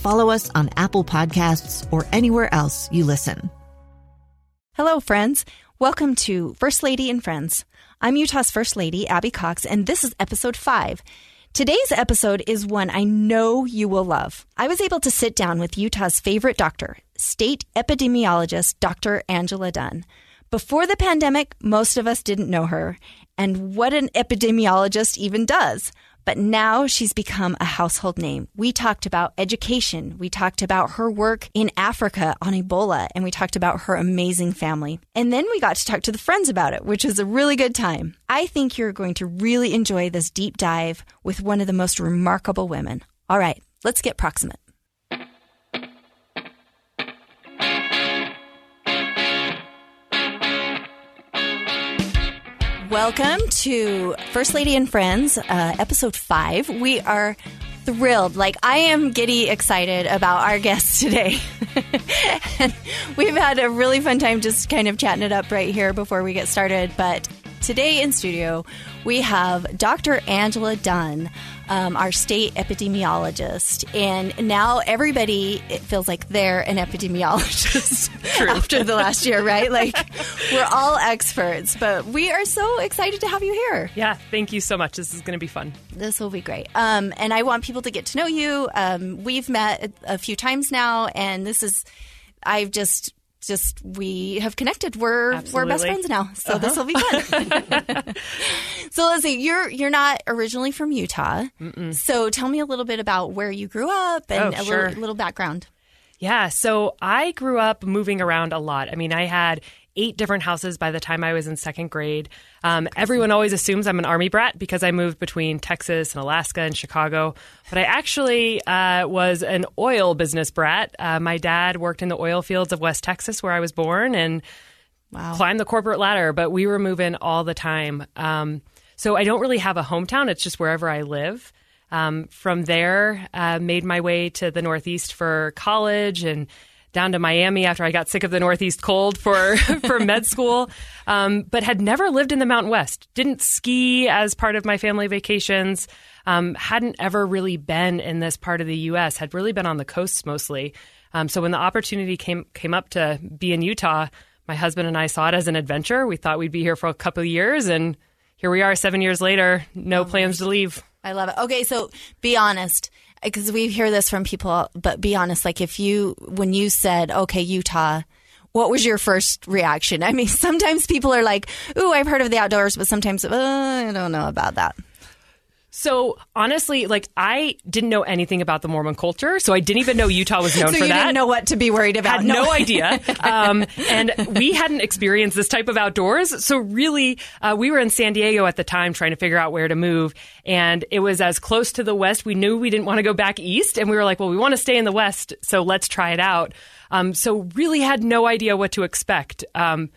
follow us on Apple Podcasts, or anywhere else you listen. Hello, friends. Welcome to First Lady and Friends. I'm Utah's First Lady, Abby Cox, and this is episode five. Today's episode is one I know you will love. I was able to sit down with Utah's favorite doctor, state epidemiologist Dr. Angela Dunn. Before the pandemic, most of us didn't know her and what an epidemiologist even does. But now she's become a household name. We talked about education. We talked about her work in Africa on Ebola, and we talked about her amazing family. And then we got to talk to the friends about it, which was a really good time. I think you're going to really enjoy this deep dive with one of the most remarkable women. All right, let's get proximate. Welcome to First Lady and Friends, uh, episode five. We are thrilled. Like, I am giddy excited about our guests today. we've had a really fun time just kind of chatting it up right here before we get started. But today in studio, we have Dr. Angela Dunn um, our state epidemiologist. And now everybody, it feels like they're an epidemiologist after the last year, right? Like we're all experts, but we are so excited to have you here. Yeah, thank you so much. This is going to be fun. This will be great. Um, and I want people to get to know you. Um, we've met a few times now, and this is, I've just just we have connected. We're Absolutely. we're best friends now, so uh-huh. this will be fun. so let's see. You're you're not originally from Utah, Mm-mm. so tell me a little bit about where you grew up and oh, a sure. little, little background. Yeah, so I grew up moving around a lot. I mean, I had eight different houses by the time I was in second grade. Um, everyone always assumes I'm an Army brat because I moved between Texas and Alaska and Chicago. But I actually uh, was an oil business brat. Uh, my dad worked in the oil fields of West Texas where I was born and wow. climbed the corporate ladder, but we were moving all the time. Um, so I don't really have a hometown, it's just wherever I live. Um, from there, uh, made my way to the Northeast for college and down to Miami after I got sick of the Northeast cold for for med school, um, but had never lived in the Mountain West. Didn't ski as part of my family vacations. Um, hadn't ever really been in this part of the U.S. Had really been on the coasts mostly. Um, so when the opportunity came came up to be in Utah, my husband and I saw it as an adventure. We thought we'd be here for a couple of years, and here we are, seven years later. No oh, plans to leave. I love it. Okay, so be honest because we hear this from people, but be honest, like if you, when you said, okay, Utah, what was your first reaction? I mean, sometimes people are like, ooh, I've heard of the outdoors, but sometimes, uh, I don't know about that. So honestly, like I didn't know anything about the Mormon culture, so I didn't even know Utah was known so for that. Didn't know what to be worried about. Had no, no idea, um, and we hadn't experienced this type of outdoors. So really, uh, we were in San Diego at the time trying to figure out where to move, and it was as close to the west. We knew we didn't want to go back east, and we were like, well, we want to stay in the west, so let's try it out. Um, so really had no idea what to expect. Um,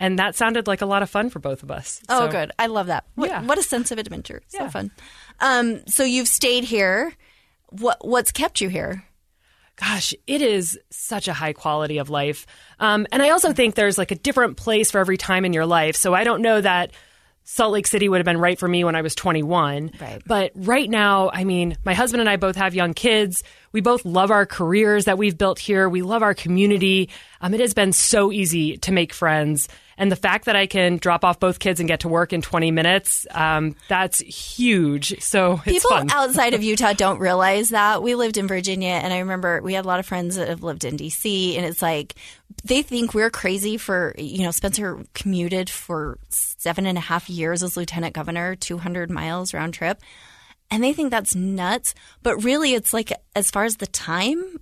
and that sounded like a lot of fun for both of us. Oh, so, good! I love that. What, yeah. what a sense of adventure! So yeah. fun. Um, so you've stayed here. What what's kept you here? Gosh, it is such a high quality of life. Um, and I also think there's like a different place for every time in your life. So I don't know that Salt Lake City would have been right for me when I was 21. Right. But right now, I mean, my husband and I both have young kids. we both love our careers that we've built here. We love our community. Um, it has been so easy to make friends. And the fact that I can drop off both kids and get to work in 20 minutes, um, that's huge. So it's People fun. outside of Utah don't realize that. We lived in Virginia, and I remember we had a lot of friends that have lived in DC, and it's like they think we're crazy for, you know, Spencer commuted for seven and a half years as lieutenant governor, 200 miles round trip. And they think that's nuts. But really, it's like, as far as the time,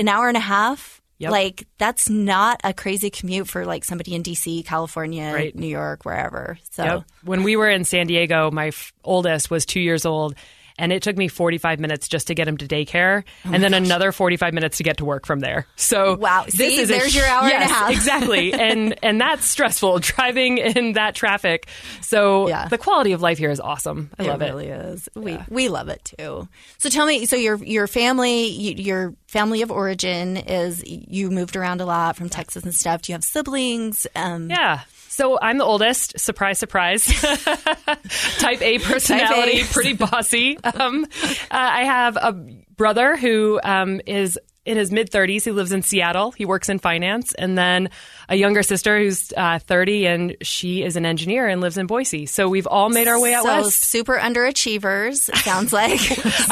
an hour and a half. Yep. Like that's not a crazy commute for like somebody in DC, California, Right. New York, wherever. So Yep. When we were in San Diego, my f- oldest was two years old, and it took me 45 minutes just to get him to daycare, and then another 45 minutes to get to work from there. So Wow. this See, is a there's your hour and a half. exactly, and and that's stressful driving in that traffic. So Yeah. the quality of life here is awesome. I love it it. really is. We we love it too. So tell me, so your your family, your family of origin is you moved around a lot from Texas and stuff. Do you have siblings? Um, Yeah. So I'm the oldest. Surprise, surprise. Type A personality, A. pretty bossy. Um, uh, I have a brother who um, is in his mid 30s. He lives in Seattle. He works in finance, and then a younger sister who's uh, 30, and she is an engineer and lives in Boise. So we've all made our way out so west. super underachievers. Sounds like.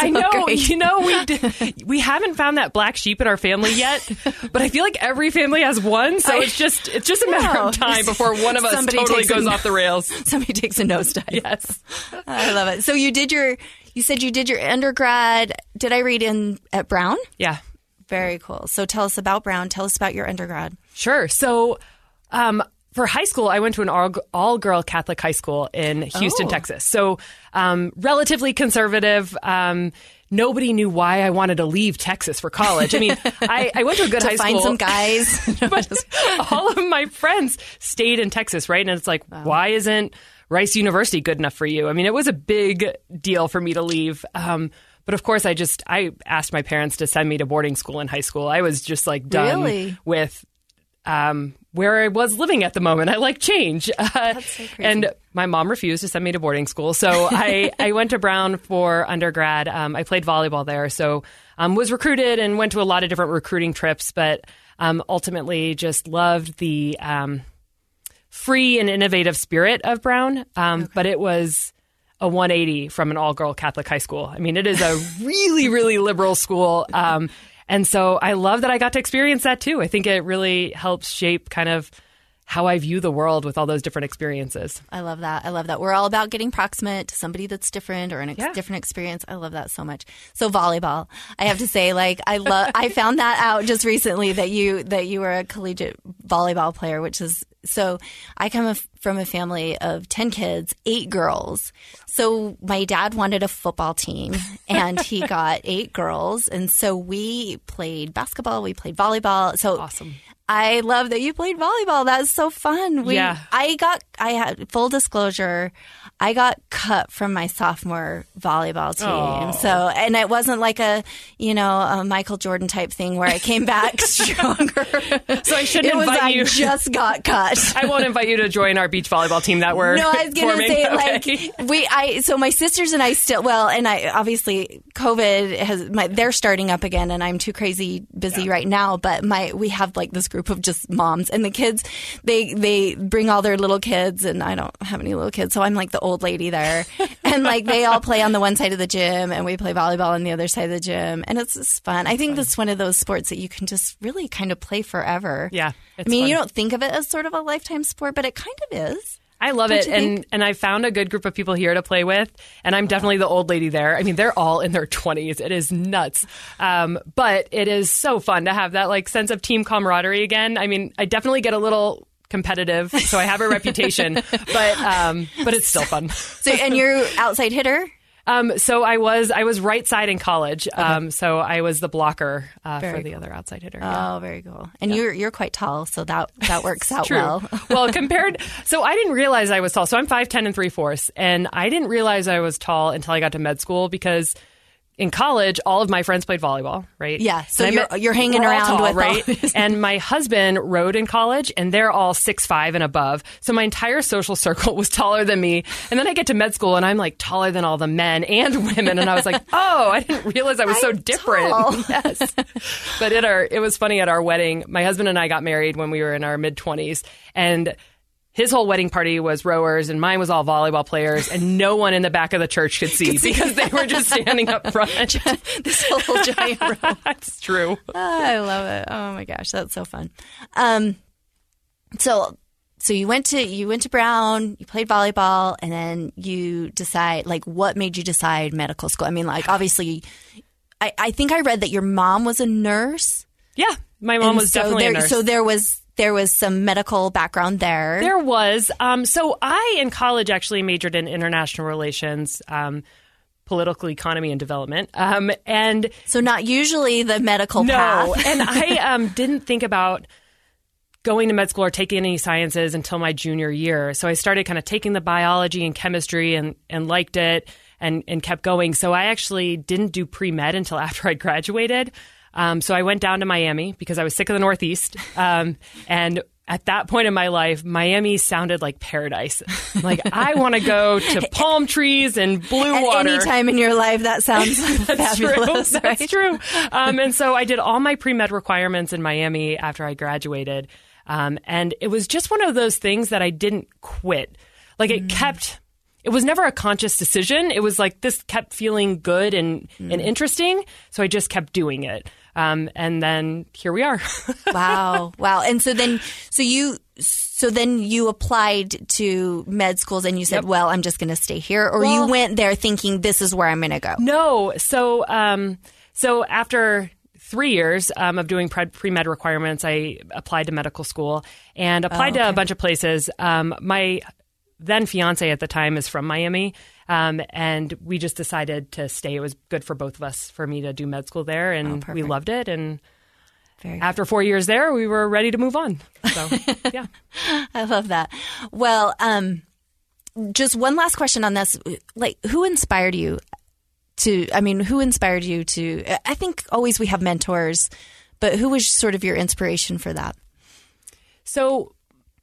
I know, great. you know, we d- we haven't found that black sheep in our family yet, but I feel like every family has one. So it's just it's just a matter of time before one of us Somebody totally takes a- goes off the rails. Somebody takes a nosedive. Yes. I love it. So you did your. You said you did your undergrad. Did I read in at Brown? Yeah. Very cool. So tell us about Brown. Tell us about your undergrad. Sure. So, um, for high school, I went to an all, girl Catholic high school in Houston, Oh. Texas. So, um, relatively conservative. Um, nobody knew why I wanted to leave Texas for college. I mean, I, I went to a good To high find school. some guys. but all of my friends stayed in Texas, right? And it's like, why isn't Rice University good enough for you? I mean, it was a big deal for me to leave. Um, but of course, I just I asked my parents to send me to boarding school in high school. I was just like done Really? with um, where I was living at the moment. I like change. Uh, and my mom refused to send me to boarding school. So I, I went to Brown for undergrad. Um, I played volleyball there. So um, was recruited and went to a lot of different recruiting trips, but um, ultimately just loved the um, free and innovative spirit of Brown. Um, But it was a 180 from an all girl Catholic high school. I mean, it is a really, really liberal school. Um, and so I love that I got to experience that too. I think it really helps shape kind of how I view the world with all those different experiences. I love that. I love that. We're all about getting proximate to somebody that's different or an ex- Yeah. different experience. I love that so much. So volleyball, I have to say, like I love. I found that out just recently that you that you were a collegiate volleyball player, which is so. I come from a family of ten kids, eight girls. So my dad wanted a football team, and he got eight girls, and so we played basketball, we played volleyball. So Awesome. I love that you played volleyball. That's so fun. We, Yeah. I got, I had full disclosure, I got cut from my sophomore volleyball team. Aw. So, and it wasn't like a, you know, a Michael Jordan type thing where I came back stronger. So I shouldn't it was, invite I you. just got cut. I won't invite you to join our beach volleyball team that we're No, I was gonna say Okay. like we I so my sisters and I still well and I obviously COVID has my they're starting up again and I'm too crazy busy right now but my we have like this group of just moms and the kids they they bring all their little kids and I don't have any little kids so I'm like the old lady there and like they all play on the one side of the gym and we play volleyball on the other side of the gym and it's just fun. I think that's one of those sports that you can just really kind of play forever. Yeah, I mean, fun. you don't think of it as sort of a lifetime sport, but it kind of is. I love Don't it, and think? and I found a good group of people here to play with, and I'm definitely the old lady there. I mean, they're all in their 20s. It is nuts, um, but it is so fun to have that like sense of team camaraderie again. I mean, I definitely get a little competitive, so I have a reputation, but um, but it's still fun. So, and you're outside hitter. Um, so I was I was right side in college, um, so I was the blocker uh, for the other outside hitter. yeah. Oh, very cool. And you're you're quite tall, so that that works out well. well, compared, so I didn't realize I was tall. So I'm five ten and three fourths, and I didn't realize I was tall until I got to med school because in college, all of my friends played volleyball, right? Yeah, so you're- met- you're hanging around tall, with right? and my husband rode in college, and they're all six five and above. So my entire social circle was taller than me. And then I get to med school, and I'm like taller than all the men and women. And I was like, oh, I didn't realize I was so I'm different. tall. yes, but at our it was funny at our wedding. My husband and I got married when we were in our mid twenties, and his whole wedding party was rowers and mine was all volleyball players and no one in the back of the church could see because they were just standing up front. this whole giant row. That's true. Ah, I love it. Oh my gosh, that's so fun. Um, so so you went to you went to Brown, you played volleyball, and then you decide like what made you decide medical school? I mean, like obviously, I, I think I read that your mom was a nurse. Yeah, my mom and was so definitely there, a nurse. So there was there was some medical background there. There was. Um, so I, in college, actually majored in international relations, um, political economy and development. Um, and so not usually the medical no, path. and I um, didn't think about going to med school or taking any sciences until my junior year. So I started kind of taking the biology and chemistry and, and liked it and, and kept going. So I actually didn't do pre med until after I graduated. Um, so I went down to Miami because I was sick of the Northeast. Um, and at that point in my life, Miami sounded like paradise. Like I want to go to palm trees and blue At water. any time in your life, that sounds That's fabulous. true. That's true. Um, and so I did all my pre med requirements in Miami after I graduated. Um, and it was just one of those things that I didn't quit. Like it kept, it was never a conscious decision. It was like this kept feeling good and, and interesting. So I just kept doing it. Um, and then here we are. wow, wow. And so then, so you, so then you applied to med schools, and you said, Yep. "Well, I'm just going to stay here," or Well- you went there thinking this is where I'm going to go. No. So, um, so after three years um, of doing pre med requirements, I applied to medical school and applied to a bunch of places. Um, my then fiance at the time is from Miami, um, and we just decided to stay. It was good for both of us for me to do med school there, and we loved it. And Very after four years there, we were ready to move on. So, yeah. I love that. Well, um, just one last question on this: like, who inspired you to? I mean, who inspired you to? I think always we have mentors, but who was sort of your inspiration for that? So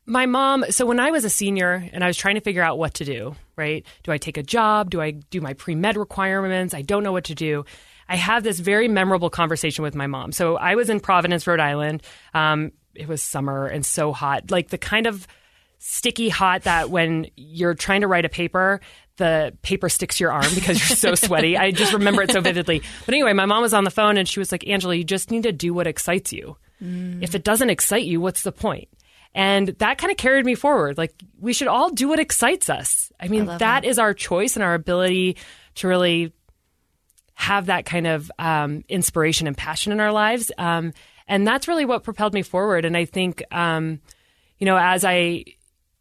my mom, so when I was a senior and I was trying to figure out what to do, right? Do I take a job? Do I do my pre med requirements? I don't know what to do. I have this very memorable conversation with my mom. So I was in Providence, Rhode Island. Um, it was summer and so hot, like the kind of sticky hot that when you're trying to write a paper, the paper sticks to your arm because you're so sweaty. I just remember it so vividly. But anyway, my mom was on the phone and she was like, Angela, you just need to do what excites you. If it doesn't excite you, what's the point? And that kind of carried me forward. Like, we should all do what excites us. I mean, that is our choice and our ability to really have that kind of um, inspiration and passion in our lives. Um, and that's really what propelled me forward. And I think, um, you know, as I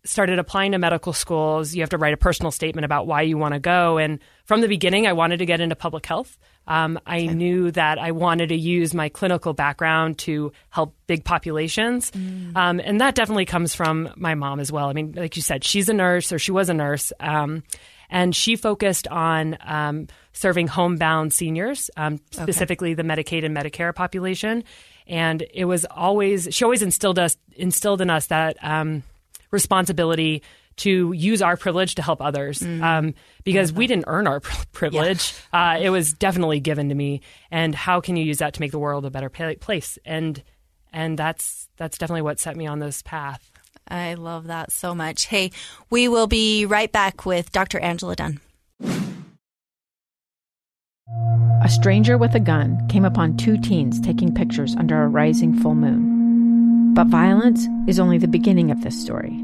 started applying to medical schools, you have to write a personal statement about why you want to go. And from the beginning, I wanted to get into public health. Um, I knew that I wanted to use my clinical background to help big populations. Um, and that definitely comes from my mom as well. I mean, like you said, she's a nurse or she was a nurse. Um, and she focused on um, serving homebound seniors, um, specifically the Medicaid and Medicare population. And it was always, she always instilled us, instilled in us that um, responsibility to use our privilege to help others um, because we didn't earn our pri- privilege. Uh, it was definitely given to me. And how can you use that to make the world a better place? And and that's that's definitely what set me on this path. I love that so much. Hey, we will be right back with Dr. Angela Dunn. A stranger with a gun came upon two teens taking pictures under a rising full moon. But violence is only the beginning of this story.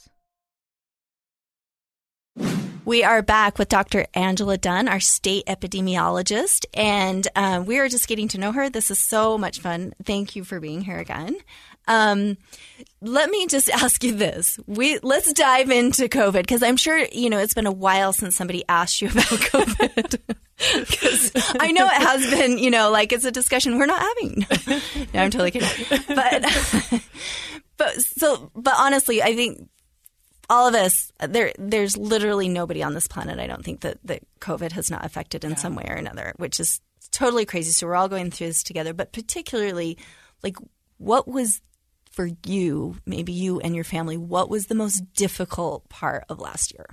We are back with Dr. Angela Dunn, our state epidemiologist, and uh, we are just getting to know her. This is so much fun. Thank you for being here again. Um, let me just ask you this: we let's dive into COVID because I'm sure you know it's been a while since somebody asked you about COVID. Because I know it has been, you know, like it's a discussion we're not having. no, I'm totally kidding. But, but so, but honestly, I think all of us there there's literally nobody on this planet I don't think that that COVID has not affected in yeah. some way or another, which is totally crazy. So we're all going through this together, but particularly like what was for you, maybe you and your family, what was the most difficult part of last year?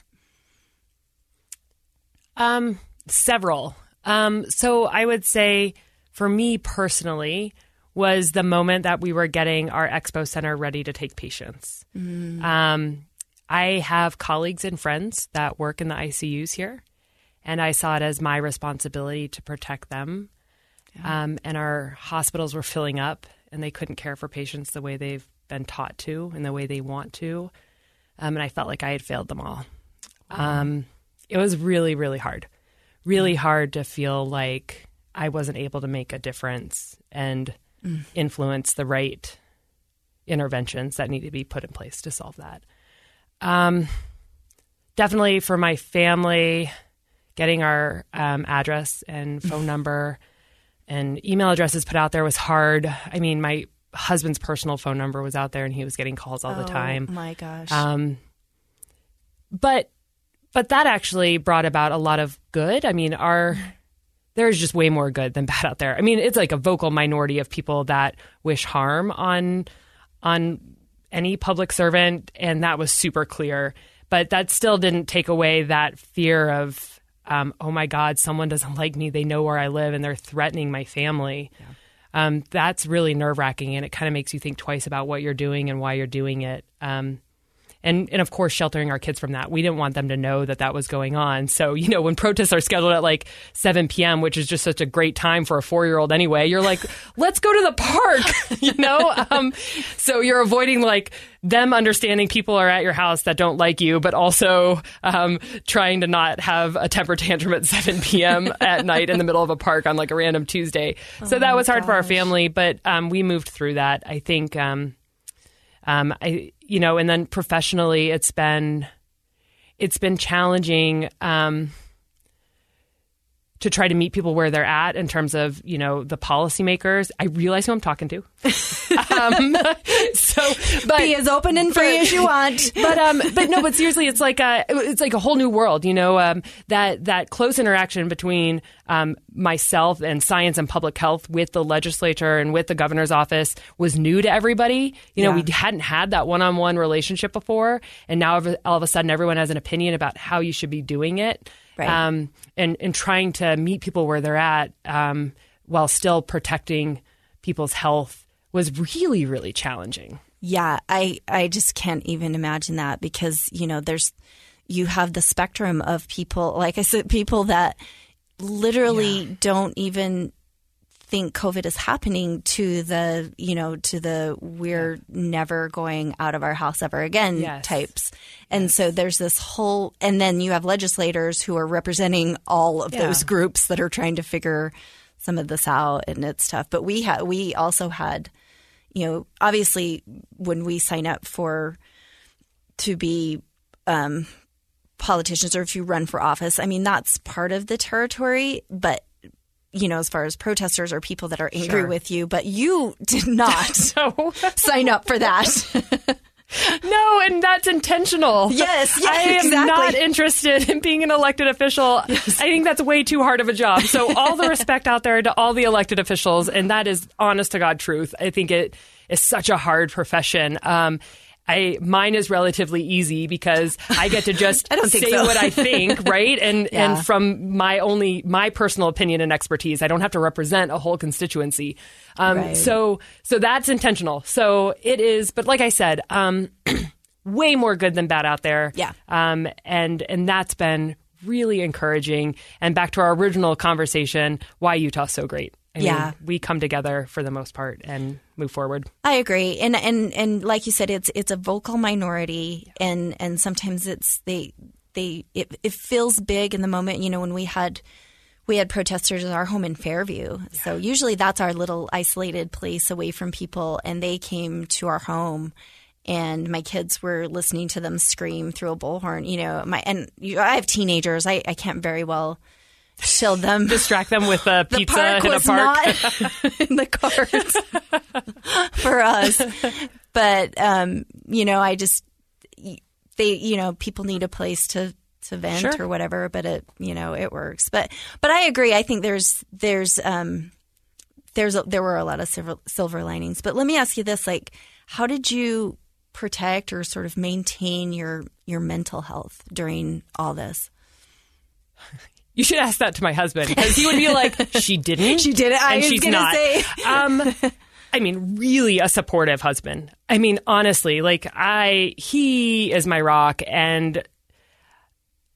Um several. Um so I would say for me personally, was the moment that we were getting our expo center ready to take patients. Mm. Um, I have colleagues and friends that work in the ICUs here, and I saw it as my responsibility to protect them. Yeah. Um, and our hospitals were filling up, and they couldn't care for patients the way they've been taught to and the way they want to. Um, and I felt like I had failed them all. Um, it was really, really hard. Really hard to feel like I wasn't able to make a difference and mm. influence the right interventions that need to be put in place to solve that. Um, definitely for my family, getting our um, address and phone number and email addresses put out there was hard. I mean, my husband's personal phone number was out there, and he was getting calls all oh, the time. Oh my gosh. Um, but but that actually brought about a lot of good. I mean, our there's just way more good than bad out there. I mean, it's like a vocal minority of people that wish harm on on any public servant, and that was super clear. But that still didn't take away that fear of, um, oh my God, someone doesn't like me. They know where I live and they're threatening my family. Yeah. Um, that's really nerve wracking, and it kind of makes you think twice about what you're doing and why you're doing it. Um, and and of course sheltering our kids from that. We didn't want them to know that that was going on. So you know when protests are scheduled at like 7 p.m., which is just such a great time for a four year old anyway, you're like, let's go to the park, you know. Um, so you're avoiding like them understanding people are at your house that don't like you, but also um, trying to not have a temper tantrum at 7 p.m. at night in the middle of a park on like a random Tuesday. So oh that was hard gosh. for our family, but um, we moved through that. I think. Um, um, I you know, and then professionally, it's been it's been challenging. Um, to try to meet people where they're at in terms of you know the policymakers. I realize who I'm talking to. um, so, but be as open and free but, as you want. But um, but no, but seriously, it's like a it's like a whole new world. You know, um, that that close interaction between um, myself and science and public health with the legislature and with the governor's office was new to everybody. You know, yeah. we hadn't had that one on one relationship before, and now all of a sudden, everyone has an opinion about how you should be doing it right. um, and and trying to meet people where they're at um, while still protecting people's health was really really challenging. Yeah, I I just can't even imagine that because you know there's you have the spectrum of people like I said people that literally yeah. don't even think COVID is happening to the, you know, to the we're never going out of our house ever again yes. types. And yes. so there's this whole, and then you have legislators who are representing all of yeah. those groups that are trying to figure some of this out and it's tough. But we had, we also had, you know, obviously when we sign up for, to be, um, politicians or if you run for office, I mean, that's part of the territory, but you know, as far as protesters or people that are angry sure. with you, but you did not sign up for that. no, and that's intentional. Yes, I am exactly. not interested in being an elected official. Yes. I think that's way too hard of a job. So all the respect out there to all the elected officials, and that is honest to God truth. I think it is such a hard profession. Um, I mine is relatively easy because I get to just say so. what I think, right? And yeah. and from my only my personal opinion and expertise, I don't have to represent a whole constituency. Um, right. So so that's intentional. So it is, but like I said, um, way more good than bad out there. Yeah. Um, and and that's been really encouraging. And back to our original conversation, why Utah's so great. I yeah, mean, we come together for the most part and move forward. I agree, and and and like you said, it's it's a vocal minority, and and sometimes it's they they it, it feels big in the moment. You know, when we had we had protesters at our home in Fairview, so usually that's our little isolated place away from people, and they came to our home. And my kids were listening to them scream through a bullhorn. You know, my and I have teenagers. I, I can't very well chill them. Distract them with a the pizza park in a park. not in the cards for us. But um, you know, I just they you know people need a place to to vent Sure. or whatever. But it you know it works. But but I agree. I think there's there's um there's a, there were a lot of silver, silver linings. But let me ask you this: like, how did you protect or sort of maintain your your mental health during all this? You should ask that to my husband because he would be like, "She didn't. She didn't. I and was she's gonna not." say. um, I mean, really a supportive husband. I mean, honestly, like I, he is my rock, and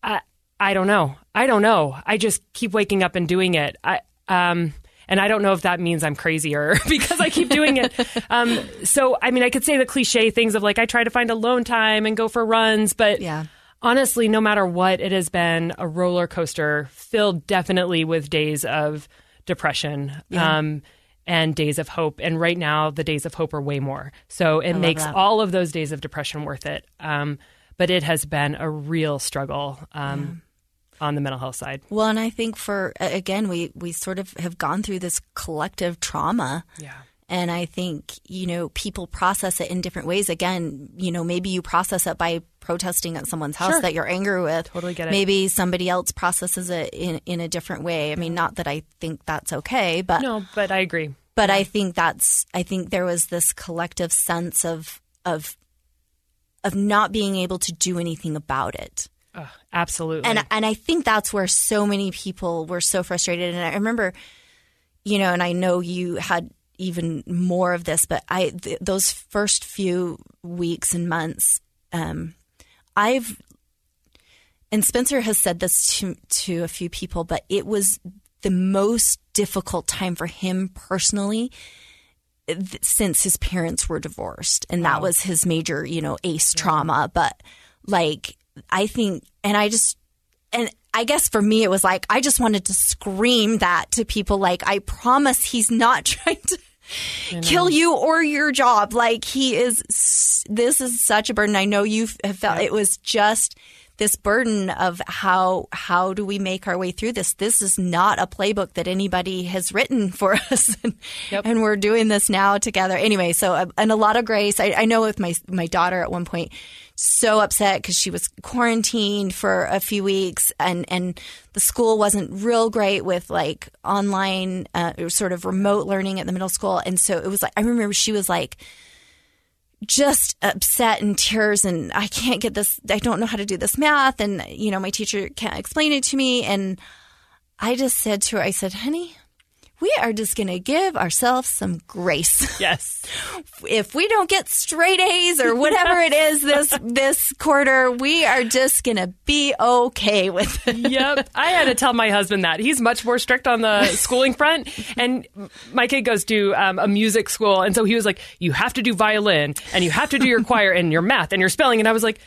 I, I don't know. I don't know. I just keep waking up and doing it. I, um, and I don't know if that means I'm crazier because I keep doing it. Um, so, I mean, I could say the cliche things of like I try to find alone time and go for runs, but Yeah. Honestly, no matter what, it has been a roller coaster filled definitely with days of depression. Um, and days of hope. And right now, the days of hope are way more. So it makes all of those days of depression worth it. Um, but it has been a real struggle um, on the mental health side. Well, and I think for again, we we sort of have gone through this collective trauma. Yeah. And I think, you know, people process it in different ways. Again, you know, maybe you process it by protesting at someone's house Sure. that you're angry with. Totally get it. Maybe somebody else processes it in, in a different way. I mean, not that I think that's okay, but No, but I agree. but I think that's I think there was this collective sense of of of not being able to do anything about it. Absolutely. And and I think that's where so many people were so frustrated. And I remember, you know, and I know you had even more of this, but I th- those first few weeks and months, um, I've and Spencer has said this to to a few people, but it was the most difficult time for him personally th- since his parents were divorced. And that was his major you know ace trauma. But like i think and i just and i guess for me it was like i just wanted to scream that to people like i promise he's not trying to kill you or your job. Like he is this is such a burden. I know you have felt it was just this burden of how how do we make our way through this? This is not a playbook that anybody has written for us and, and we're doing this now together. Anyway so uh, and a lot of grace. I, I know with my my daughter at one point so upset because she was quarantined for a few weeks and and the school wasn't real great with like online uh, sort of remote learning at the middle school. And so it was like i remember she was like just upset and tears and I can't get this I don't know how to do this math and you know my teacher can't explain it to me. And I just said to her I said honey we are just going to give ourselves some grace yes. if we don't get straight A's or whatever it is this this quarter we are just going to be okay with it yep. I had to tell my husband that. He's much more strict on the schooling front. And my kid goes to um, a music school. And so he was like, you have to do violin and you have to do your choir and your math and your spelling. And I was like,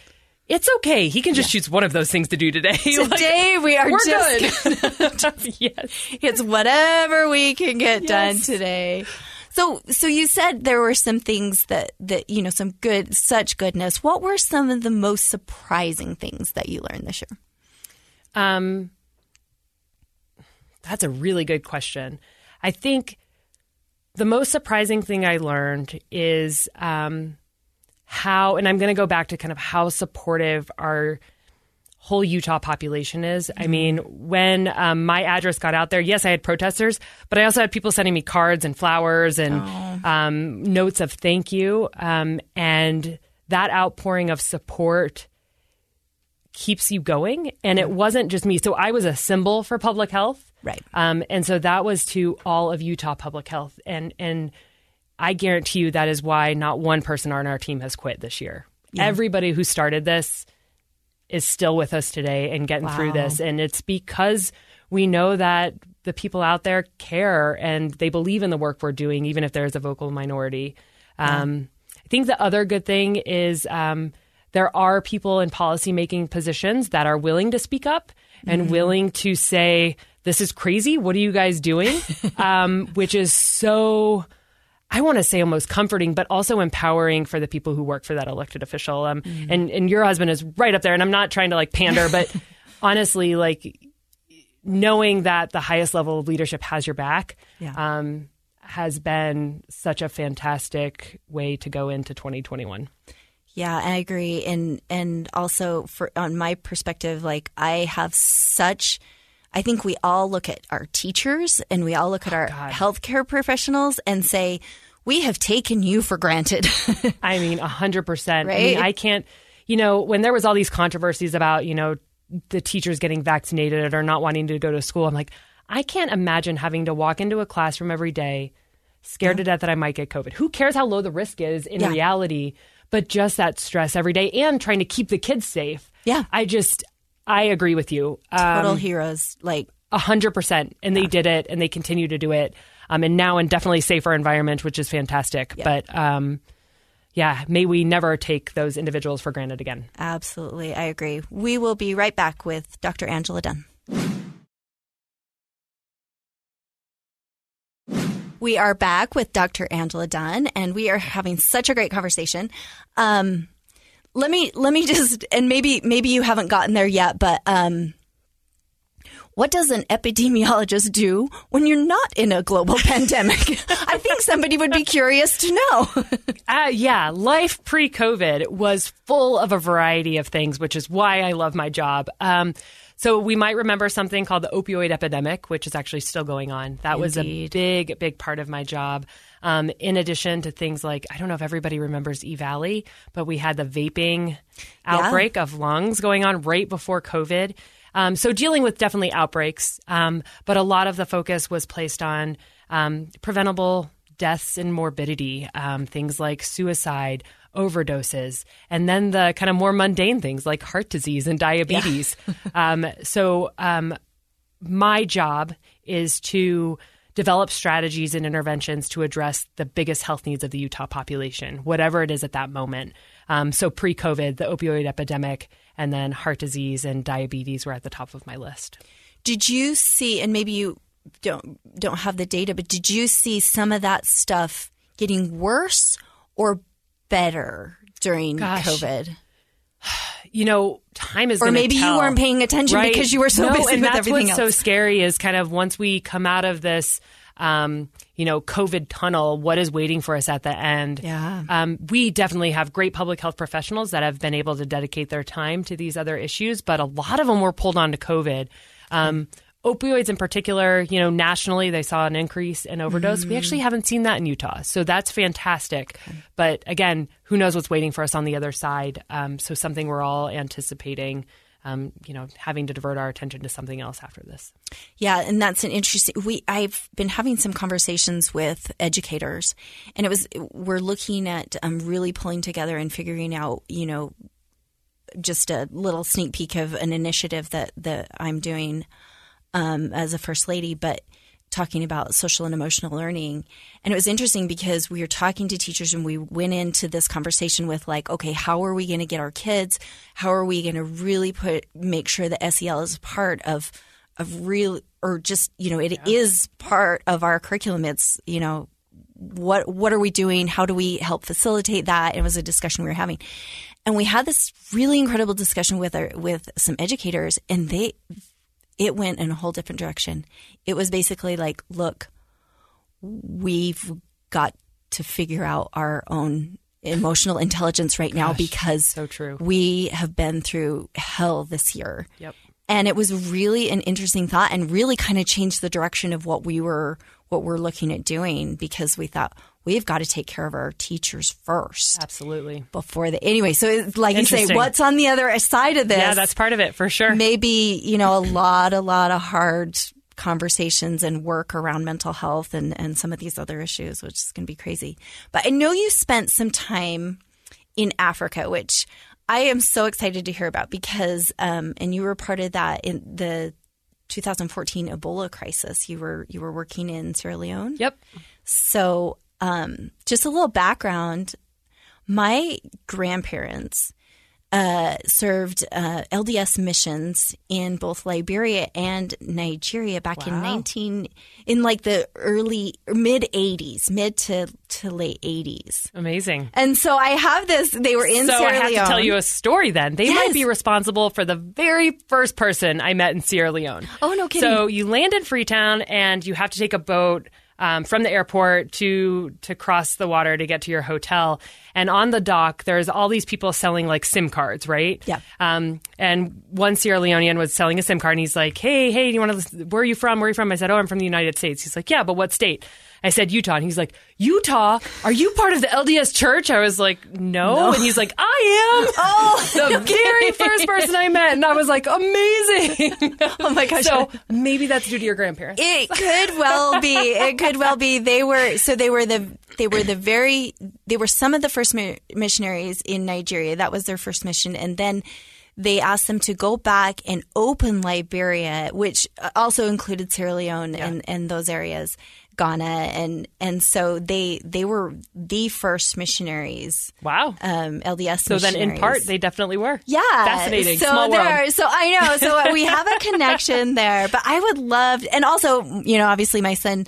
it's okay. He can just choose one of those things to do today. Like, today we are we're just good. yes. it's whatever we can get done today. So, so you said there were some things that that you know some good, such goodness. What were some of the most surprising things that you learned this year? Um, that's a really good question. I think the most surprising thing I learned is um, how, and I'm going to go back to kind of how supportive our whole Utah population is. I mean, when um, my address got out there, yes, I had protesters, but I also had people sending me cards and flowers and um, notes of thank you. Um, and that outpouring of support keeps you going. And it wasn't just me. So I was a symbol for public health. Right. Um, and so that was to all of Utah public health. And, and I guarantee you that is why not one person on our team has quit this year. Everybody who started this is still with us today and getting through this. And it's because we know that the people out there care and they believe in the work we're doing, even if there's a vocal minority. Um, I think the other good thing is um, there are people in policymaking positions that are willing to speak up and Mm-hmm. willing to say, "This is crazy. What are you guys doing?" um, which is so. I want to say almost comforting, but also empowering for the people who work for that elected official. Um, Mm-hmm. and and your husband is right up there. And I'm not trying to like pander, but honestly, like knowing that the highest level of leadership has your back Yeah. um, has been such a fantastic way to go into 2021. Yeah, I agree, and and also for on my perspective, like I have such. I think we all look at our teachers and we all look at oh, our healthcare professionals and say, "We have taken you for granted." I mean, a hundred percent. I mean, I can't. You know, when there was all these controversies about you know the teachers getting vaccinated or not wanting to go to school, I'm like, I can't imagine having to walk into a classroom every day, scared to death that I might get COVID. Who cares how low the risk is in Yeah. reality? But just that stress every day and trying to keep the kids safe. Yeah. I just, I agree with you. Total Um, heroes, like A hundred percent, and they did it, and they continue to do it, um, and now in definitely safer environment, which is fantastic. But um, yeah, may we never take those individuals for granted again. absolutely, I agree. We will be right back with Dr. Angela Dunn. We are back with Dr. Angela Dunn, and we are having such a great conversation. Um, let me let me just and maybe maybe you haven't gotten there yet, but um, what does an epidemiologist do when you're not in a global pandemic? I think somebody would be curious to know. Uh, yeah, life pre COVID was full of a variety of things, which is why I love my job. Um, so we might remember something called the opioid epidemic, which is actually still going on. That was a big, big part of my job. Um, in addition to things like, I don't know if everybody remembers E Valley, but we had the vaping outbreak of lungs going on right before COVID. Um, so dealing with definitely outbreaks, um, but a lot of the focus was placed on um, preventable deaths and morbidity, um, things like suicide, overdoses, and then the kind of more mundane things like heart disease and diabetes. um, so um, my job is to develop strategies and interventions to address the biggest health needs of the Utah population, whatever it is at that moment. Um, so pre COVID, the opioid epidemic, and then heart disease and diabetes were at the top of my list. Did you see, and maybe you don't don't have the data, but did you see some of that stuff getting worse or better during Gosh. COVID? You know, time is Or maybe you weren't paying attention right? because you were so No, busy and with that's everything what's else. so scary is kind of once we come out of this um, you know, COVID tunnel, what is waiting for us at the end? Yeah. Um, we definitely have great public health professionals that have been able to dedicate their time to these other issues, but a lot of them were pulled on to COVID. Um, opioids in particular, you know, nationally they saw an increase in overdose. We actually haven't seen that in Utah. So that's fantastic. But again, who knows what's waiting for us on the other side? Um, so something we're all anticipating. Um, you know, having to divert our attention to something else after this. Yeah, and that's an interesting. We I've been having some conversations with educators, and it was we're looking at um, really pulling together and figuring out, you know, just a little sneak peek of an initiative that that I'm doing um, as a first lady, but talking about social and emotional learning. And it was interesting because we were talking to teachers and we went into this conversation with like, okay, how are we going to get our kids? How are we going to really put make sure that SEL is part of of real or just you know it is part of our curriculum. It's you know what what are we doing? How do we help facilitate that? It was a discussion we were having, and we had this really incredible discussion with our with some educators, and they it went in a whole different direction. It was basically like, look, we've got to figure out our own emotional intelligence right now because so true. we have been through hell this year. Yep. And it was really an interesting thought and really kind of changed the direction of what we were what we're looking at doing because we thought we've got to take care of our teachers first Absolutely. before the anyway so it's like you say what's on the other side of this Yeah, that's part of it for sure. maybe you know a lot a lot of hard conversations and work around mental health and and some of these other issues which is going to be crazy but i know you spent some time in africa which i am so excited to hear about because um and you were part of that in the 2014 ebola crisis you were you were working in sierra leone Yep. so, um, just a little background. My grandparents uh, served uh, LDS missions in both Liberia and Nigeria back in 19 in like the early mid 80s, mid to to late 80s. Amazing. And so I have this. They were in so Sierra I have Leone. to tell you a story then. They might be responsible for the very first person I met in Sierra Leone. Oh, no kidding. So you land in Freetown and you have to take a boat um, from the airport to to cross the water to get to your hotel. And on the dock, there's all these people selling like SIM cards, right? Yeah. Um, and one Sierra Leonean was selling a SIM card, and he's like, "Hey, hey, do you want to? Where are you from? Where are you from?" I said, "Oh, I'm from the United States." He's like, "Yeah, but what state?" I said Utah, and he's like, "Utah? Are you part of the LDS Church?" I was like, "No,", and he's like, "I am." Oh, the very first person I met, and I was like, "Amazing!" oh my gosh. so maybe that's due to your grandparents. It could well be. It could well be. They were so they were the they were the very they were some of the first missionaries in Nigeria. That was their first mission, and then they asked them to go back and open Liberia, which uh, also included Sierra Leone and, and those areas, Ghana, and and so they they were the first missionaries. wow. Um, LDS. so then, in part, they definitely were. Yeah, Fascinating. So Small there, world. so I know. So we have a connection there. But I would love, and also, you know, obviously, my son,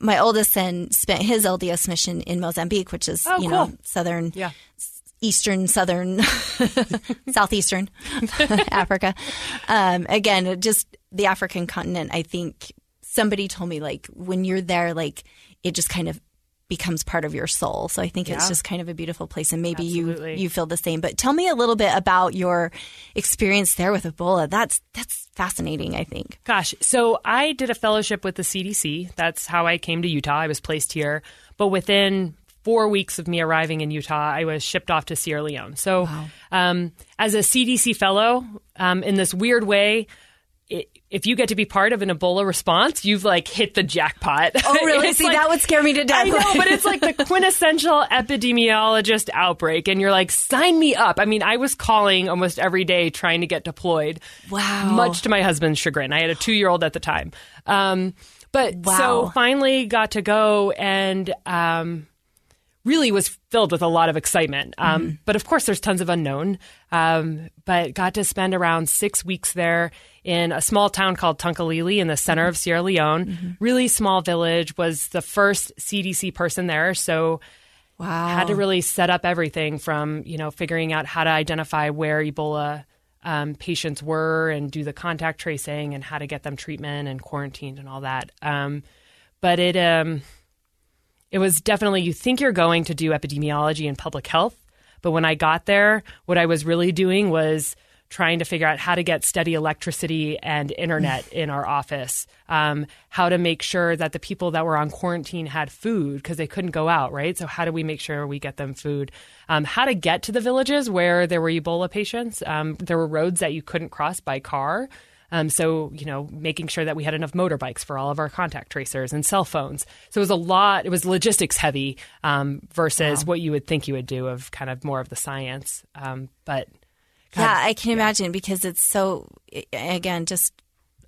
my oldest son, spent his LDS mission in Mozambique, which is Oh, you cool. know southern, Yeah. eastern, southern, southeastern Africa. Um, again, just the African continent. I think somebody told me like when you're there, like it just kind of becomes part of your soul. So I think it's just kind of a beautiful place, and maybe Absolutely. you you feel the same. But tell me a little bit about your experience there with Ebola. That's that's fascinating. I think. Gosh, so I did a fellowship with the CDC. That's how I came to Utah. I was placed here. But within four weeks of me arriving in Utah, I was shipped off to Sierra Leone. So, um, as a CDC fellow, um, in this weird way, if you get to be part of an Ebola response, you've like hit the jackpot. Oh, really? See, like- that would scare me to death. I know, but it's like the quintessential epidemiologist outbreak, and you're like, sign me up. I mean, I was calling almost every day trying to get deployed. Wow. Much to my husband's chagrin. I had a two year old at the time. Um, but Wow. so finally got to go and um, really was filled with a lot of excitement. Um, Mm-hmm. But of course, there's tons of unknown. Um, but got to spend around six weeks there in a small town called Tonkolili in the center of Sierra Leone. Mm-hmm. Really small village. Was the first CDC person there, so wow. had to really set up everything from you know figuring out how to identify where Ebola um, patients were and do the contact tracing and how to get them treatment and quarantined and all that. Um, but it um, it was definitely you think you're going to do epidemiology and public health, but when I got there, what I was really doing was trying to figure out how to get steady electricity and internet in our office, um, how to make sure that the people that were on quarantine had food because they couldn't go out, right? So, how do we make sure we get them food? Um, how to get to the villages where there were Ebola patients. Um, there were roads that you couldn't cross by car. Um, so, you know, making sure that we had enough motorbikes for all of our contact tracers and cell phones. So it was a lot, it was logistics heavy um, versus what you would think you would do of kind of more of the science. Um, but yeah, I can imagine because it's so. Again, just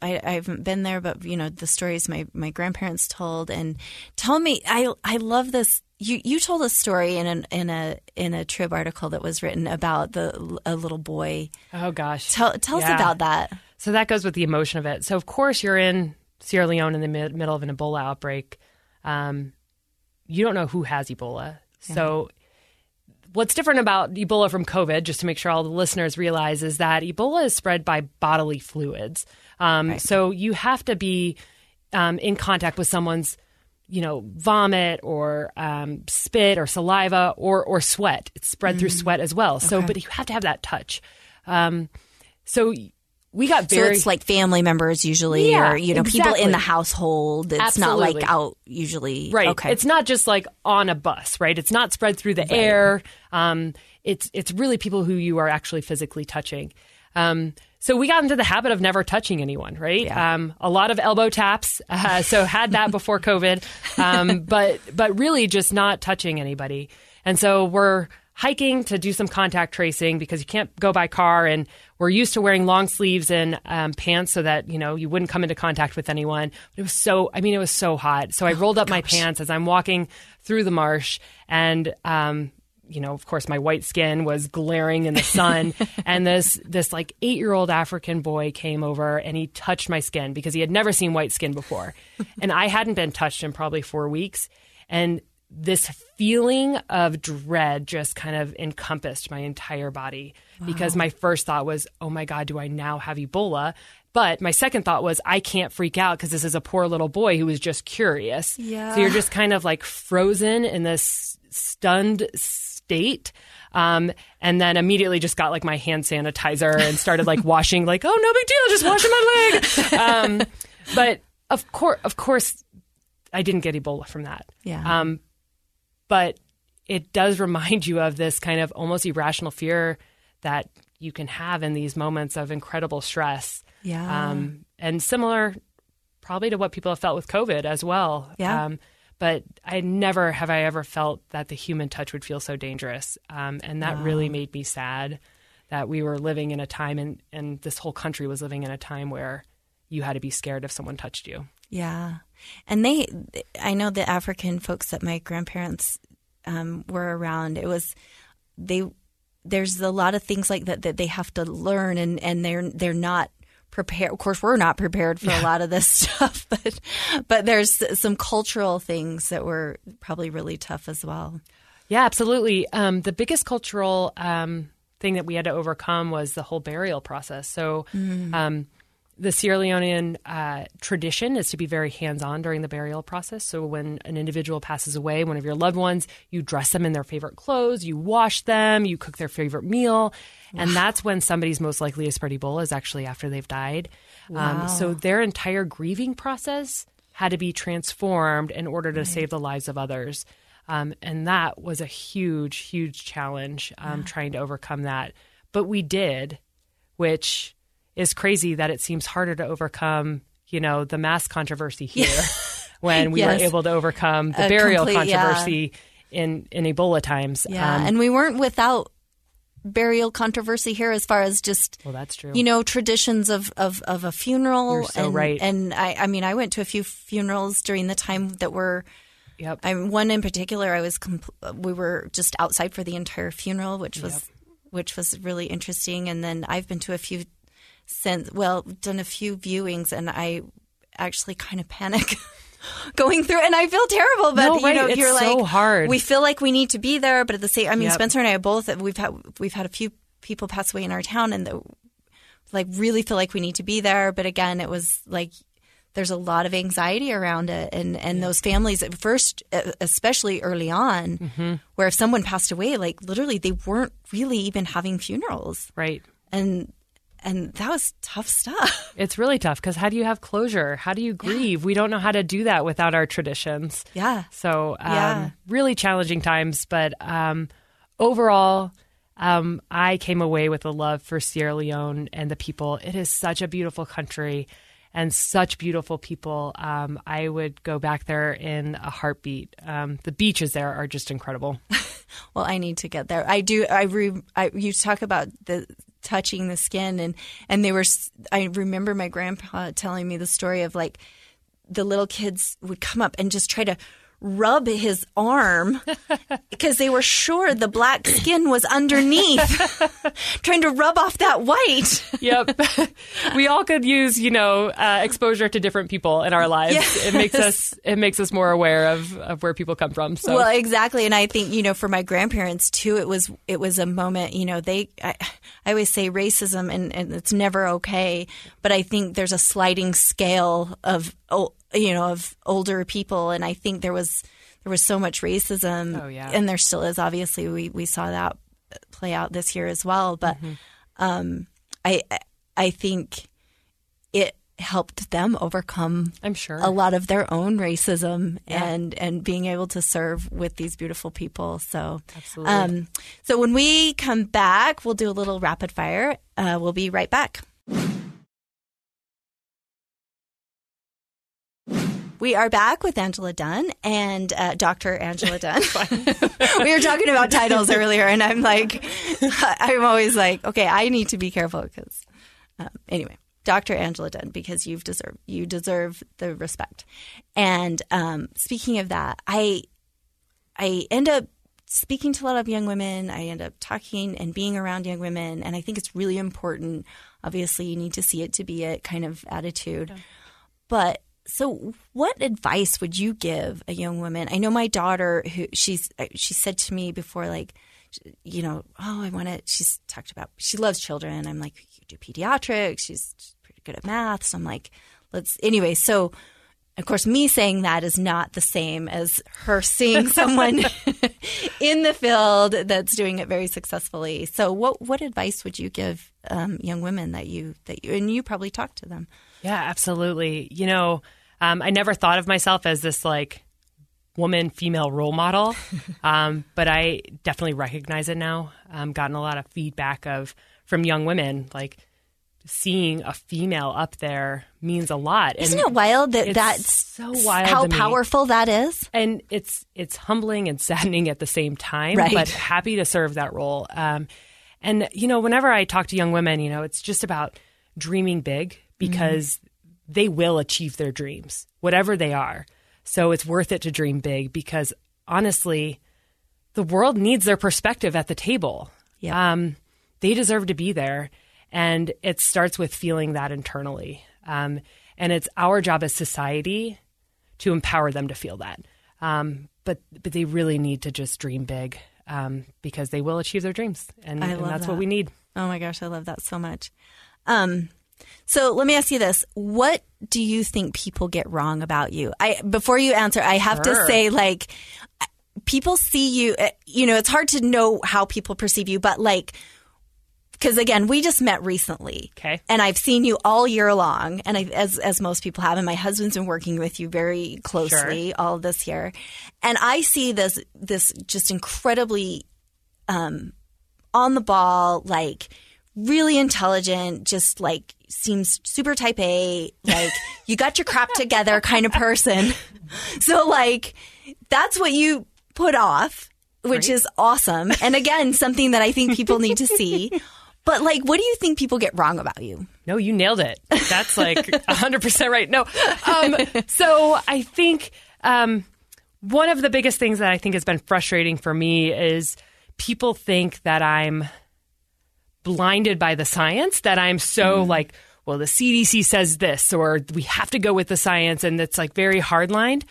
I, I haven't been there, but you know the stories my my grandparents told, and tell me, I I love this. You you told a story in an in a in a Trib article that was written about the a little boy. oh gosh. Tell tell Yeah. us about that. So that goes with the emotion of it. So of course you're in Sierra Leone in the mid- middle of an Ebola outbreak. Um, you don't know who has Ebola. So what's different about Ebola from COVID, just to make sure all the listeners realize, is that Ebola is spread by bodily fluids. Um, So you have to be um, in contact with someone's you know, vomit or um, spit or saliva or or sweat. It's spread through sweat as well. So, but you have to have that touch. Um, so we got So it's like family members usually, Yeah, or you know, people in the household. It's not like out usually. right. Okay. It's not just like on a bus, right? It's not spread through the air. Um, it's it's really people who you are actually physically touching. Um, so we got into the habit of never touching anyone, right? Um, a lot of elbow taps. Uh, so had that before COVID, um, but but really just not touching anybody. And so we're hiking to do some contact tracing because you can't go by car, and we're used to wearing long sleeves and um, pants so that you know you wouldn't come into contact with anyone. But it was so, I mean, it was so hot. So I rolled up my pants as I'm walking through the marsh, and um, you know, of course, my white skin was glaring in the sun, and this this like eight year old African boy came over and he touched my skin because he had never seen white skin before, and I hadn't been touched in probably four weeks, and this feeling of dread just kind of encompassed my entire body wow. because my first thought was, oh my God, do I now have Ebola? But my second thought was, I can't freak out because this is a poor little boy who was just curious. Yeah. So you're just kind of like frozen in this stunned state. Um, and then immediately just got like my hand sanitizer and started like washing, like, oh, no big deal, just washing my leg. Um, but of course, of course, I didn't get Ebola from that. Yeah. Um, but it does remind you of this kind of almost irrational fear that you can have in these moments of incredible stress. Yeah. Um, and similar probably to what people have felt with COVID as well. Yeah. Um, but I never have I ever felt that the human touch would feel so dangerous. Um, and that wow. really made me sad that we were living in a time and, and this whole country was living in a time where you had to be scared if someone touched you. Yeah. And they, I know the African folks that my grandparents um, were around, it was, they, there's a lot of things like that that they have to learn and, and they're, they're not prepared. Of course, we're not prepared for yeah. a lot of this stuff, but, but there's some cultural things that were probably really tough as well. Yeah, absolutely. Um, the biggest cultural um, thing that we had to overcome was the whole burial process. So, mm. The Sierra Leonean uh, tradition is to be very hands on during the burial process. So, when an individual passes away, one of your loved ones, you dress them in their favorite clothes, you wash them, you cook their favorite meal. Wow. And that's when somebody's most likely to spread Ebola is actually after they've died. Um, wow. Um, so, their entire grieving process had to be transformed in order to right. save the lives of others. Um, and that was a huge, huge challenge um, yeah. trying to overcome that. But we did, which is crazy that it seems harder to overcome, you know, the mass controversy here when we yes. were able to overcome the burial complete, controversy yeah. in, in Ebola times. Yeah, um, and we weren't without burial controversy here as far as just well that's true you know traditions of of, of a funeral You're so and, right and I, I mean i went to a few funerals during the time that were Yep. I one in particular, I was compl- we were just outside for the entire funeral, which was yep. which was really interesting. And then I've been to a few since well done a few viewings and I actually kind of panic going through and I feel terrible but no, right. you know it's you're so like hard. we feel like we need to be there but at the same I mean yep. Spencer and I both we've had we've had a few people pass away in our town and the, like really feel like we need to be there but again it was like there's a lot of anxiety around it and and yeah. those families at first especially early on mm-hmm. where if someone passed away like literally they weren't really even having funerals right and and that was tough stuff. It's really tough because how do you have closure? How do you grieve? Yeah. We don't know how to do that without our traditions. Yeah. So, um, yeah. really challenging times. But um, overall, um, I came away with a love for Sierra Leone and the people. It is such a beautiful country and such beautiful people. Um, I would go back there in a heartbeat. Um, the beaches there are just incredible. well, I need to get there. I do. I, re, I you talk about the touching the skin. And and they were I remember my grandpa telling me the story of like the little kids would come up and just try to rub his arm because they were sure the black skin was underneath, trying to rub off that white. yep. We all could use, you know, uh, exposure to different people in our lives. Yes. It makes us it makes us more aware of, of where people come from. So Well, exactly. And I think, you know, for my grandparents too, it was it was a moment, you know, they I, I always say racism and, and it's never okay, but I think there's a sliding scale of oh, you know of older people and i think there was there was so much racism oh, yeah. and there still is obviously we we saw that play out this year as well but mm-hmm. um, i i think it helped them overcome i'm sure a lot of their own racism yeah. and and being able to serve with these beautiful people so absolutely um, so when we come back we'll do a little rapid fire uh, we'll be right back We are back with Angela Dunn and uh, Dr. Angela Dunn. we were talking about titles earlier, and I'm like, I'm always like, okay, I need to be careful because, um, anyway, Dr. Angela Dunn, because you've deserved you deserve the respect. And um, speaking of that, I I end up speaking to a lot of young women. I end up talking and being around young women. And I think it's really important. Obviously, you need to see it to be it kind of attitude. Yeah. But so, what advice would you give a young woman? I know my daughter, who she's she said to me before, like, you know, oh, I want to. She's talked about she loves children. I'm like, you do pediatrics. She's pretty good at math. So I'm like, let's anyway. So, of course, me saying that is not the same as her seeing someone in the field that's doing it very successfully. So, what what advice would you give um, young women that you that you and you probably talk to them? Yeah, absolutely. You know, um, I never thought of myself as this like woman female role model, um, but I definitely recognize it now. Um, gotten a lot of feedback of from young women like seeing a female up there means a lot. Isn't it wild that that's so wild? How powerful that is, and it's it's humbling and saddening at the same time. Right. But happy to serve that role. Um, and you know, whenever I talk to young women, you know, it's just about dreaming big because mm-hmm. they will achieve their dreams, whatever they are. So it's worth it to dream big because honestly, the world needs their perspective at the table. Yeah. Um, they deserve to be there. And it starts with feeling that internally. Um, and it's our job as society to empower them to feel that. Um, but but they really need to just dream big um, because they will achieve their dreams, and, and that's that. what we need. Oh my gosh, I love that so much. Um, so let me ask you this: What do you think people get wrong about you? I before you answer, I have sure. to say, like, people see you. Eh, you know, it's hard to know how people perceive you, but like because again, we just met recently. Okay. And I've seen you all year long, and I, as as most people have, and my husband's been working with you very closely sure. all this year, and I see this this just incredibly um, on the ball, like really intelligent, just like seems super type A, like you got your crap together kind of person. So like that's what you put off, which is awesome. And again, something that I think people need to see. But like, what do you think people get wrong about you? No, you nailed it. That's like 100% right. No. Um, so I think um, one of the biggest things that I think has been frustrating for me is people think that I'm blinded by the science, that I'm so mm. like, well, the CDC says this, or we have to go with the science, and it's like very hardlined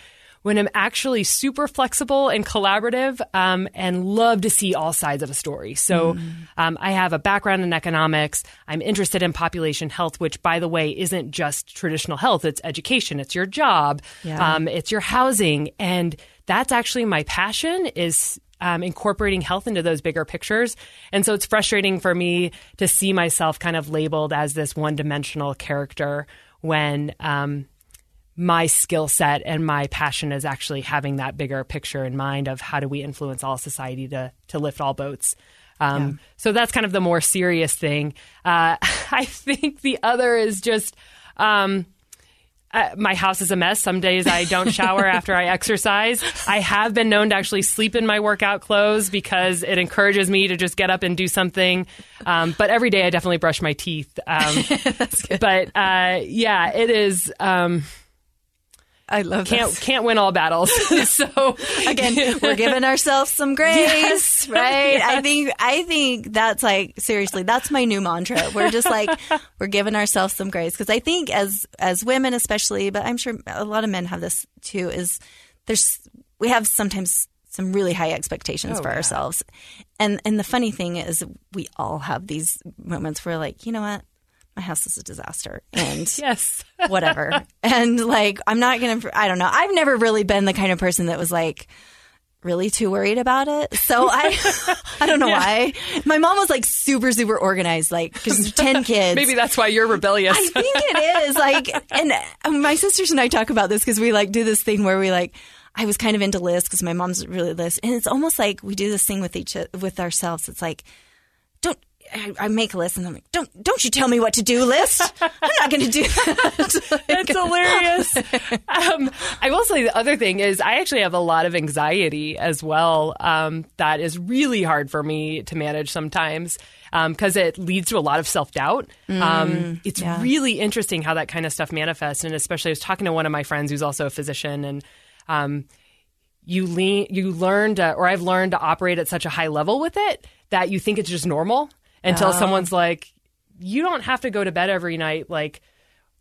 when I'm actually super flexible and collaborative um, and love to see all sides of a story. So mm. um, I have a background in economics. I'm interested in population health, which, by the way, isn't just traditional health. It's education. It's your job. Yeah. Um, it's your housing. And that's actually my passion is um, incorporating health into those bigger pictures. And so it's frustrating for me to see myself kind of labeled as this one dimensional character when um, my skill set and my passion is actually having that bigger picture in mind of how do we influence all society to to lift all boats. Um, yeah. So that's kind of the more serious thing. Uh, I think the other is just. Um, uh, my house is a mess. Some days I don't shower after I exercise. I have been known to actually sleep in my workout clothes because it encourages me to just get up and do something. Um, but every day I definitely brush my teeth. Um, but uh, yeah, it is. Um, I love can't this. can't win all battles. so again, we're giving ourselves some grace, yes. right? Yes. I think I think that's like seriously, that's my new mantra. We're just like we're giving ourselves some grace because I think as as women especially, but I'm sure a lot of men have this too. Is there's we have sometimes some really high expectations oh, for yeah. ourselves, and and the funny thing is we all have these moments where like you know what my house is a disaster and yes. whatever. And like i'm not gonna i don't know. I've never really been the kind of person that was like really too worried about it. So i i don't know yeah. why. My mom was like super super organized like because 10 kids maybe that's why you're rebellious. I think it is like and um, my sisters and i talk about this because we like do this thing where we like I was kind of into lists because my mom's really list, and it's almost like we do this thing with each with ourselves. It's like, I, I, make a list and I'm like, don't don't you tell me what to do list. I'm not going to do that. That's hilarious. Um, I will say the other thing is I actually have a lot of anxiety as well. Um, that is really hard for me to manage sometimes because um, it leads to a lot of self doubt. Mm, um, it's yeah. really interesting how that kind of stuff manifests, and especially I was talking to one of my friends who's also a physician and. Um, you lean, you learn to, or I've learned to operate at such a high level with it that you think it's just normal until Oh. someone's like, you don't have to go to bed every night. Like,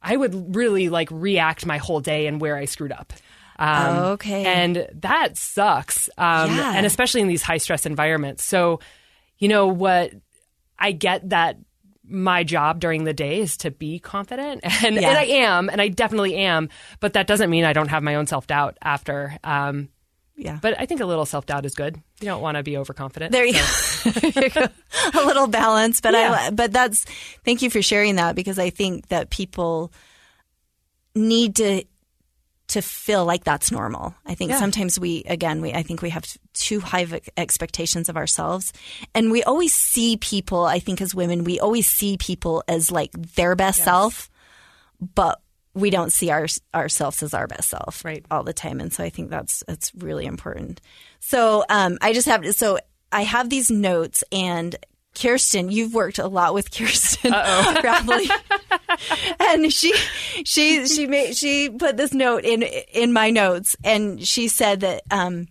I would really like react my whole day and where I screwed up. Um, Okay. And that sucks. Um, Yeah. And especially in these high stress environments. So, you know what? I get that my job during the day is to be confident and, Yeah. and I am and I definitely am but that doesn't mean I don't have my own self-doubt after um, Yeah. but I think a little self-doubt is good you don't want to be overconfident There you so- go. There you go. a little balance, but Yeah. I but that's thank you for sharing that because I think that people need to to feel like that's normal. I think Yeah. sometimes we again we I think we have too high of expectations of ourselves and we always see people I think as women we always see people as like their best self but we don't see our, ourselves as our best self Right. all the time and so I think that's that's really important. So um I just have so I have these notes and Kirsten, you've worked a lot with Kirsten Rapley. and she she she made she put this note in in my notes and she said that um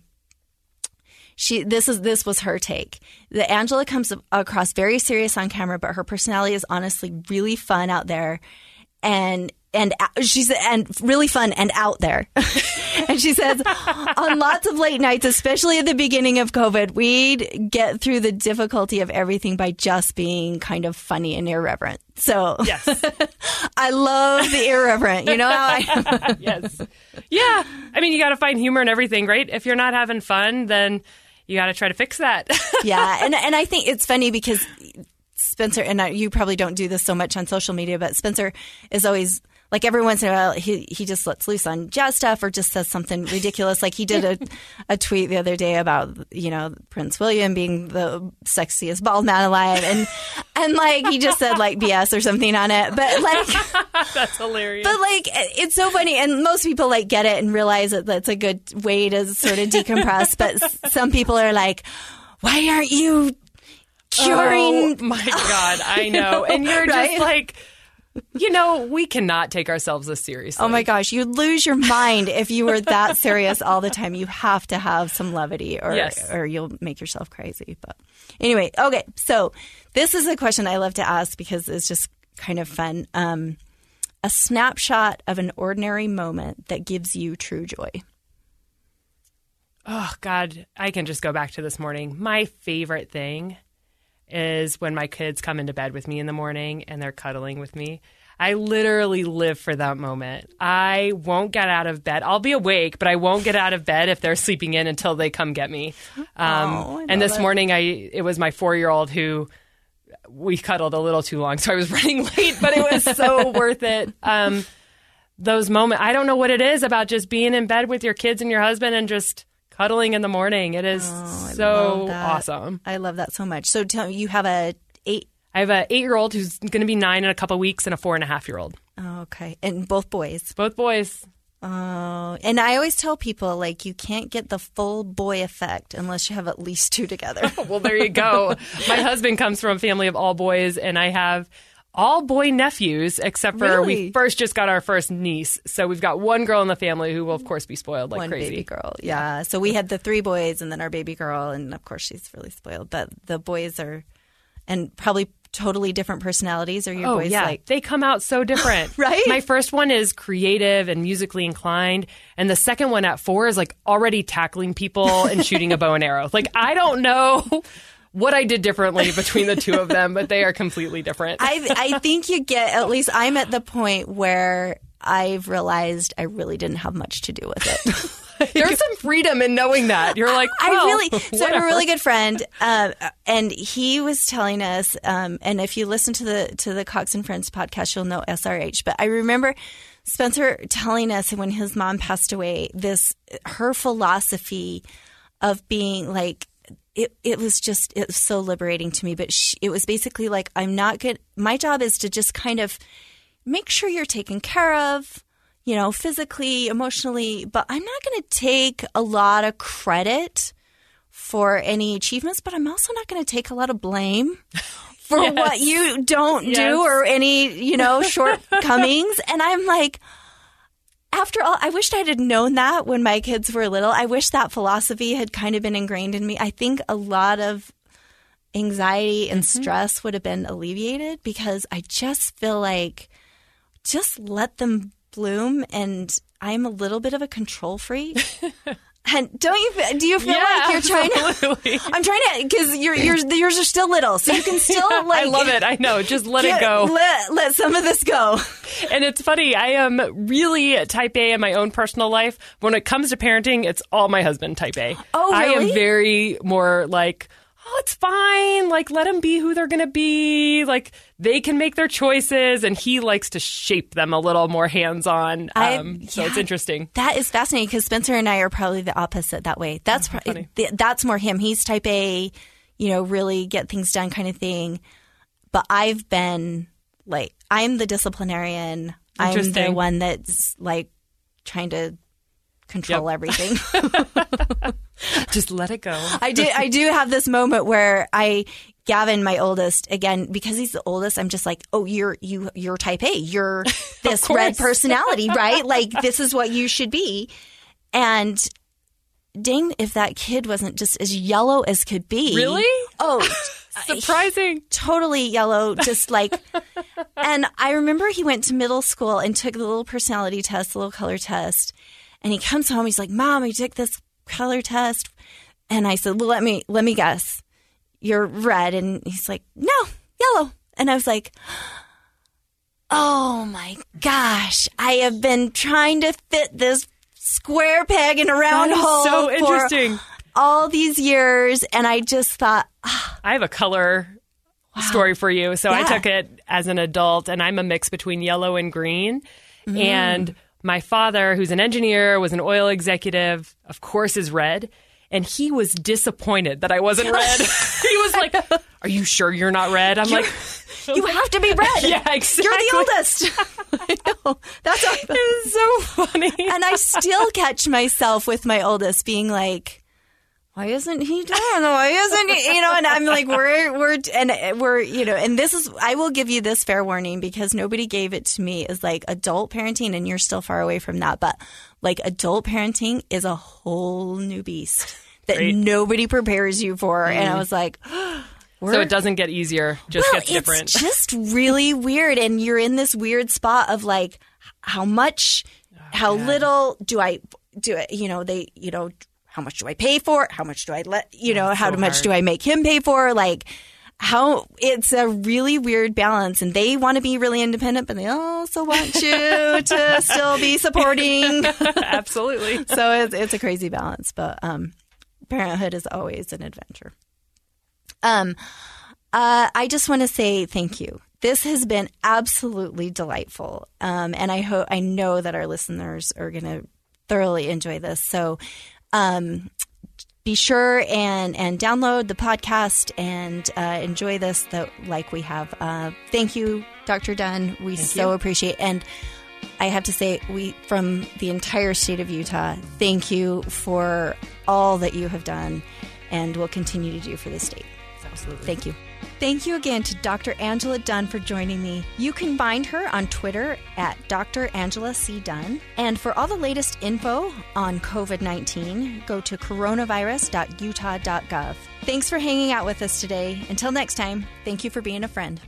she this is this was her take that Angela comes across very serious on camera but her personality is honestly really fun out there and and she's and really fun and out there. and she says on lots of late nights, especially at the beginning of COVID, we'd get through the difficulty of everything by just being kind of funny and irreverent. So yes. I love the irreverent. You know how I yes. Yeah. I mean you got to find humor in everything right? If you're not having fun then you got to try to fix that. Yeah, and and I think it's funny because Spencer and I, you probably don't do this so much on social media, but Spencer is always like every once in a while he he just lets loose on jazz stuff or just says something ridiculous. Like he did a a tweet the other day about you know Prince William being the sexiest bald man alive, and and like he just said like BS or something on it, but like. that's hilarious But like, it's so funny, and most people like get it and realize that that's a good way to sort of decompress. but some people are like, "Why aren't you curing?" Oh my god, I know. And you're Right? just like you know, we cannot take ourselves as seriously. Oh my gosh, you'd lose your mind if you were that serious all the time. You have to have some levity, or Yes. or you'll make yourself crazy. But anyway, okay. So this is a question I love to ask because it's just kind of fun. Um, a snapshot of an ordinary moment that gives you true joy. Oh God, I can just go back to this morning. My favorite thing is when my kids come into bed with me in the morning and they're cuddling with me. I literally live for that moment. I won't get out of bed. I'll be awake, but I won't get out of bed if they're sleeping in until they come get me. Um, Oh, and this it. morning, I it was my four year old who we cuddled a little too long, so I was running late, but it was so worth it. Um, those moments, I don't know what it is about just being in bed with your kids and your husband and just cuddling in the morning. It is Oh, so that. awesome. I love that so much. So tell you have a eight I have a eight year old who's going to be nine in a couple weeks and a four and a half year old. oh, okay, and both boys. Both boys. Oh, and I always tell people like you can't get the full boy effect unless you have at least two together. Well, there you go. My husband comes from a family of all boys, and I have all boy nephews, except for Really? we first just got our first niece. So we've got one girl in the family who will, of course, be spoiled like One crazy. baby girl, yeah. So we had the three boys, and then our baby girl, and of course she's really spoiled. But the boys are, and probably totally different personalities. Are your Oh boys yeah, like? they come out so different. Right? My first one is creative and musically inclined, and the second one at four is like already tackling people and shooting a bow and arrow. Like I don't know what I did differently between the two of them, but they are completely different. I I think you get at least I'm at the point where I've realized I really didn't have much to do with it. There's some freedom in knowing that. You're like, I really so I have a really good friend, um, and he was telling us. Um, and if you listen to the to the Cox and Friends podcast, you'll know SRH. But I remember Spencer telling us when his mom passed away, this her philosophy of being like. It, it was just it was so liberating to me but she, it was basically like i'm not good my job is to just kind of make sure you're taken care of, you know, physically, emotionally, but I'm not going to take a lot of credit for any achievements, but I'm also not going to take a lot of blame for Yes. what you don't Yes. do or any, you know, shortcomings. and I'm like, after all, I wished I'd had known that when my kids were little. I wish that philosophy had kind of been ingrained in me. I think a lot of anxiety and Mm-hmm. stress would have been alleviated because I just feel like just let them bloom and I'm a little bit of a control freak. and don't you do you feel Yeah, like you're trying absolutely. to I'm trying to cuz your yours yours are still little so you can still like I love it. I know. Just let it go. Let, let some of this go. And it's funny, I am really type A in my own personal life. When it comes to parenting, it's all my husband type A. Oh, I am very more like, oh, it's fine. Like, let them be who they're going to be. Like, they can make their choices. And he likes to shape them a little more hands on. Um, so yeah. it's interesting. That is fascinating because Spencer and I are probably the opposite that way. That's pro- th- that's more him. He's type A, you know, really get things done kind of thing. But I've been like, I'm the disciplinarian. I'm the one that's like trying to control Yep. everything. Just let it go. I do I do have this moment where I Gavin, my oldest, again because he's the oldest, I'm just like, oh, you're you you're type A, you're this red personality, right? like this is what you should be, and dang, if that kid wasn't just as yellow as could be, Really? Oh, Surprising. totally yellow, just like. and I remember he went to middle school and took the little personality test, the little color test. And he comes home, he's like, "Mom, I took this color test." And I said, "Well, let me let me guess. You're red." And he's like, "No, yellow." And I was like, "Oh my gosh, I have been trying to fit this square peg in a round hole so for interesting. all these years." And I just thought, I have a color story for you. So I took it as an adult, and I'm a mix between yellow and green. Mm. And my father, who's an engineer, was an oil executive, of course, is red. And he was disappointed that I wasn't red. he was like, Are you sure you're not red? I'm like, You have to be red. Yeah, exactly. You're the oldest. I know. That's how, It's so funny. and I still catch myself with my oldest being like, why isn't he doing? it? Why isn't he? You know, and I'm like, we're we're and we're you know, and this is I will give you this fair warning because nobody gave it to me is like adult parenting, and you're still far away from that, but like adult parenting is a whole new beast that Great. nobody prepares you for, and I mm. was like. so it doesn't get easier, just well, gets different. It's just really weird, and you're in this weird spot of like, how much, oh, how little do I do it? You know, they, you know, how much do I pay for? it? How much do I let? You know, how so much hard. do I make him pay for? Like. How it's a really weird balance, and they want to be really independent, but they also want you to still be supporting. Absolutely. so it's, it's a crazy balance, but um, parenthood is always an adventure. Um, uh, I just want to say thank you. This has been absolutely delightful, um, and I hope I know that our listeners are going to thoroughly enjoy this. So, um, be sure and and download the podcast and uh, enjoy this that like we have. Uh, thank you, Dr. Dunn. We so appreciate and. I have to say, we from the entire state of Utah, thank you for all that you have done and will continue to do for the state. Absolutely. Thank you. Thank you again to Dr. Angela Dunn for joining me. You can find her on Twitter at Dr. Angela C. Dunn. And for all the latest info on COVID 19, go to coronavirus.utah.gov. Thanks for hanging out with us today. Until next time, thank you for being a friend.